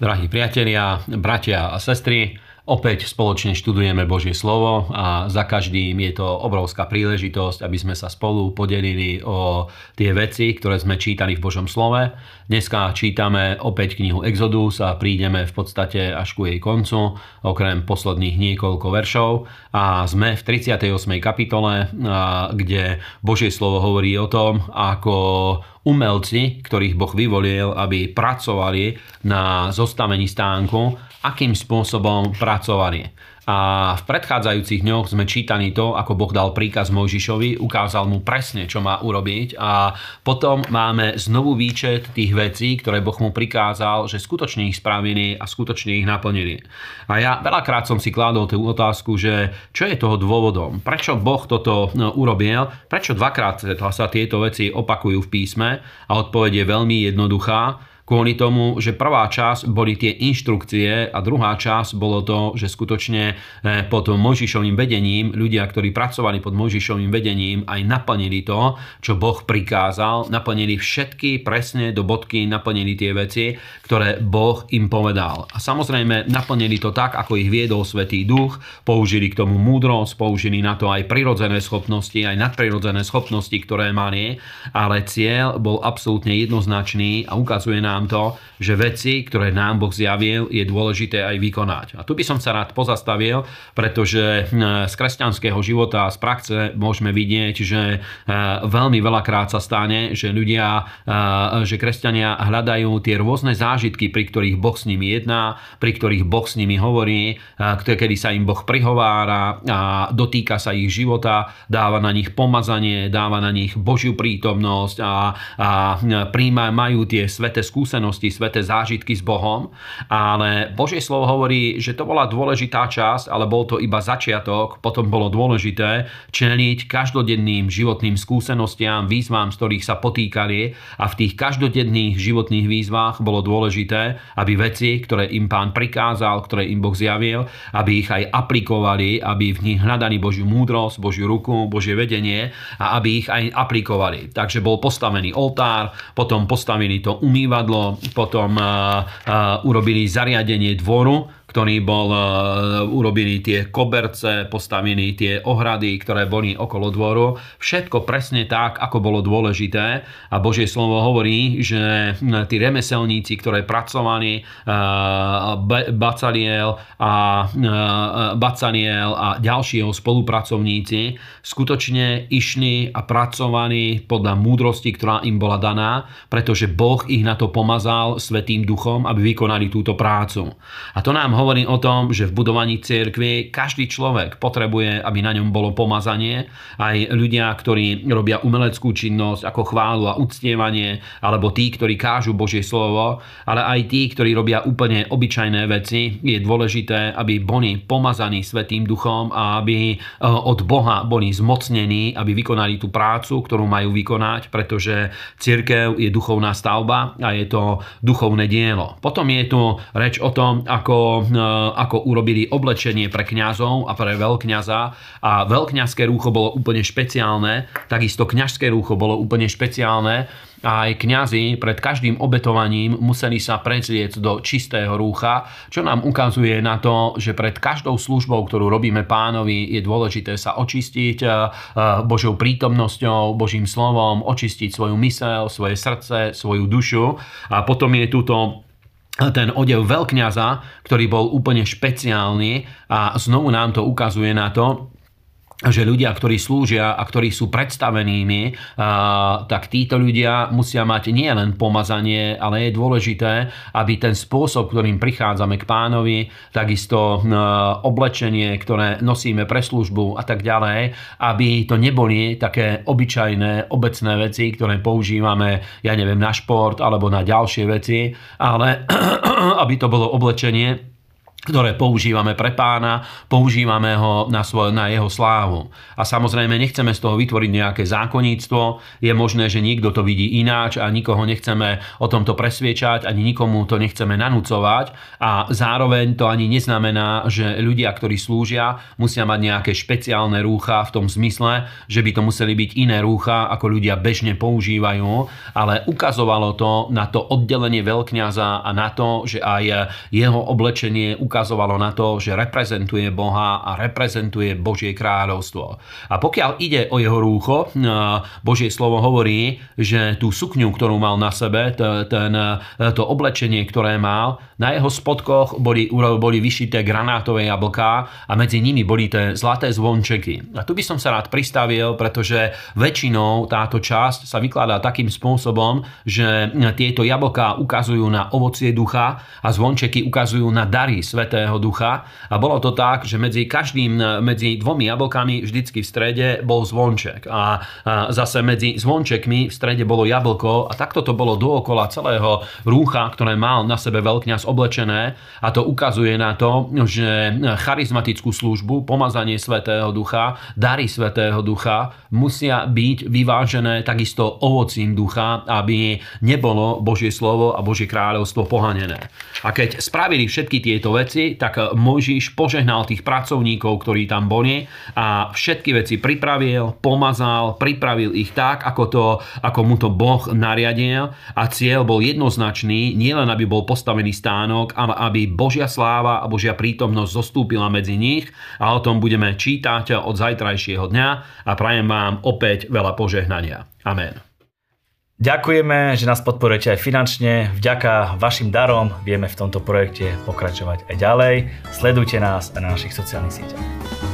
Drahí priatelia, bratia a sestry, opäť spoločne študujeme Božie slovo a za každým je to obrovská príležitosť, aby sme sa spolu podelili o tie veci, ktoré sme čítali v Božom slove. Dneska čítame opäť knihu Exodus a prídeme v podstate až ku jej koncu, okrem posledných niekoľko veršov. A sme v 38. kapitole, kde Božie slovo hovorí o tom, ako umelci, ktorých Boh vyvolil, aby pracovali na zostavení stánku, akým spôsobom pracovali. A v predchádzajúcich dňoch sme čítali to, ako Boh dal príkaz Mojžišovi, ukázal mu presne, čo má urobiť. A potom máme znovu výčet tých vecí, ktoré Boh mu prikázal, že skutočne ich spravili a skutočne ich naplnili. A ja veľakrát som si kládol tú otázku, že čo je toho dôvodom, prečo Boh toto no, urobil, prečo dvakrát sa tieto veci opakujú v písme? A odpoveď je veľmi jednoduchá kvôli tomu, že prvá časť boli tie inštrukcie a druhá časť bolo to, že skutočne eh, pod Mojžišovým vedením ľudia, ktorí pracovali pod Mojžišovým vedením aj naplnili to, čo Boh prikázal, naplnili všetky presne do bodky, naplnili tie veci, ktoré Boh im povedal. A samozrejme naplnili to tak, ako ich viedol Svetý Duch, použili k tomu múdrosť, použili na to aj prirodzené schopnosti, aj nadprirodzené schopnosti, ktoré mali, ale cieľ bol absolútne jednoznačný a ukazuje nám nám to, že veci, ktoré nám Boh zjavil, je dôležité aj vykonať. A tu by som sa rád pozastavil, pretože hm, z kresťanského života z praxe môžeme vidieť, že hm, veľmi veľakrát sa stane, že ľudia, hm, že kresťania hľadajú tie rôzne zážitky, pri ktorých Boh s nimi jedná, pri ktorých Boh s nimi hovorí, kedy sa im Boh prihovára a dotýka sa ich života, dáva na nich pomazanie, dáva na nich Božiu prítomnosť a, a príjma, majú tie sveté skúsenosti skúsenosti, sveté zážitky s Bohom, ale Božie slovo hovorí, že to bola dôležitá časť, ale bol to iba začiatok, potom bolo dôležité čeliť každodenným životným skúsenostiam, výzvám, z ktorých sa potýkali a v tých každodenných životných výzvách bolo dôležité, aby veci, ktoré im pán prikázal, ktoré im Boh zjavil, aby ich aj aplikovali, aby v nich hľadali Božiu múdrosť, Božiu ruku, Božie vedenie a aby ich aj aplikovali. Takže bol postavený oltár, potom postavili to umývadlo, potom urobili zariadenie dvoru, ktorý bol, e, urobili tie koberce, postavili tie ohrady, ktoré boli okolo dvoru. Všetko presne tak, ako bolo dôležité. A Božie slovo hovorí, že tí remeselníci, ktoré pracovali, e, Bacaliel a, e, Bacaliel a ďalší jeho spolupracovníci, skutočne išli a pracovali podľa múdrosti, ktorá im bola daná, pretože Boh ich na to pomazal Svetým duchom, aby vykonali túto prácu. A to nám hovorí o tom, že v budovaní cirkvi každý človek potrebuje, aby na ňom bolo pomazanie. Aj ľudia, ktorí robia umeleckú činnosť ako chválu a uctievanie, alebo tí, ktorí kážu Božie slovo, ale aj tí, ktorí robia úplne obyčajné veci, je dôležité, aby boli pomazaní Svetým duchom a aby e, od Boha boli zmocnení, aby vykonali tú prácu, ktorú majú vykonať, pretože cirkev je duchovná stavba a je to duchovné dielo. Potom je tu reč o tom, ako ako urobili oblečenie pre kňazov a pre veľkňaza. A veľkňazské rúcho bolo úplne špeciálne, takisto kňažské rúcho bolo úplne špeciálne. A aj kňazi pred každým obetovaním museli sa prezliecť do čistého rúcha, čo nám ukazuje na to, že pred každou službou, ktorú robíme pánovi, je dôležité sa očistiť e, e, Božou prítomnosťou, Božím slovom, očistiť svoju mysel, svoje srdce, svoju dušu. A potom je túto ten odev veľkňaza, ktorý bol úplne špeciálny a znovu nám to ukazuje na to, že ľudia, ktorí slúžia a ktorí sú predstavenými, tak títo ľudia musia mať nie len pomazanie, ale je dôležité, aby ten spôsob, ktorým prichádzame k pánovi, takisto oblečenie, ktoré nosíme pre službu a tak ďalej, aby to neboli také obyčajné, obecné veci, ktoré používame, ja neviem, na šport alebo na ďalšie veci, ale aby to bolo oblečenie, ktoré používame pre pána, používame ho na, svoj, na jeho slávu. A samozrejme nechceme z toho vytvoriť nejaké zákonníctvo, je možné, že niekto to vidí ináč a nikoho nechceme o tomto presviečať, ani nikomu to nechceme nanúcovať. A zároveň to ani neznamená, že ľudia, ktorí slúžia, musia mať nejaké špeciálne rúcha v tom zmysle, že by to museli byť iné rúcha, ako ľudia bežne používajú, ale ukazovalo to na to oddelenie veľkňaza a na to, že aj jeho oblečenie ukazovalo na to, že reprezentuje Boha a reprezentuje Božie kráľovstvo. A pokiaľ ide o jeho rúcho, e, Božie slovo hovorí, že tú sukňu, ktorú mal na sebe, ten, e, to oblečenie, ktoré mal, na jeho spodkoch boli, boli vyšité granátové jablká a medzi nimi boli tie zlaté zvončeky. A tu by som sa rád pristavil, pretože väčšinou táto časť sa vykladá takým spôsobom, že tieto jablká ukazujú na ovocie ducha a zvončeky ukazujú na dary Svetého Ducha. A bolo to tak, že medzi každým, medzi dvomi jablkami vždycky v strede bol zvonček. A, zase medzi zvončekmi v strede bolo jablko a takto to bolo dookola celého rúcha, ktoré mal na sebe veľkňaz oblečené a to ukazuje na to, že charizmatickú službu, pomazanie Svetého Ducha, dary Svetého Ducha musia byť vyvážené takisto ovocím ducha, aby nebolo Božie slovo a Božie kráľovstvo pohanené. A keď spravili všetky tieto veci, tak Mojžiš požehnal tých pracovníkov, ktorí tam boli a všetky veci pripravil, pomazal, pripravil ich tak, ako, to, ako mu to Boh nariadil a cieľ bol jednoznačný, nielen aby bol postavený stán stánok, aby Božia sláva a Božia prítomnosť zostúpila medzi nich a o tom budeme čítať od zajtrajšieho dňa a prajem vám opäť veľa požehnania. Amen. Ďakujeme, že nás podporujete aj finančne. Vďaka vašim darom vieme v tomto projekte pokračovať aj ďalej. Sledujte nás aj na našich sociálnych sieťach.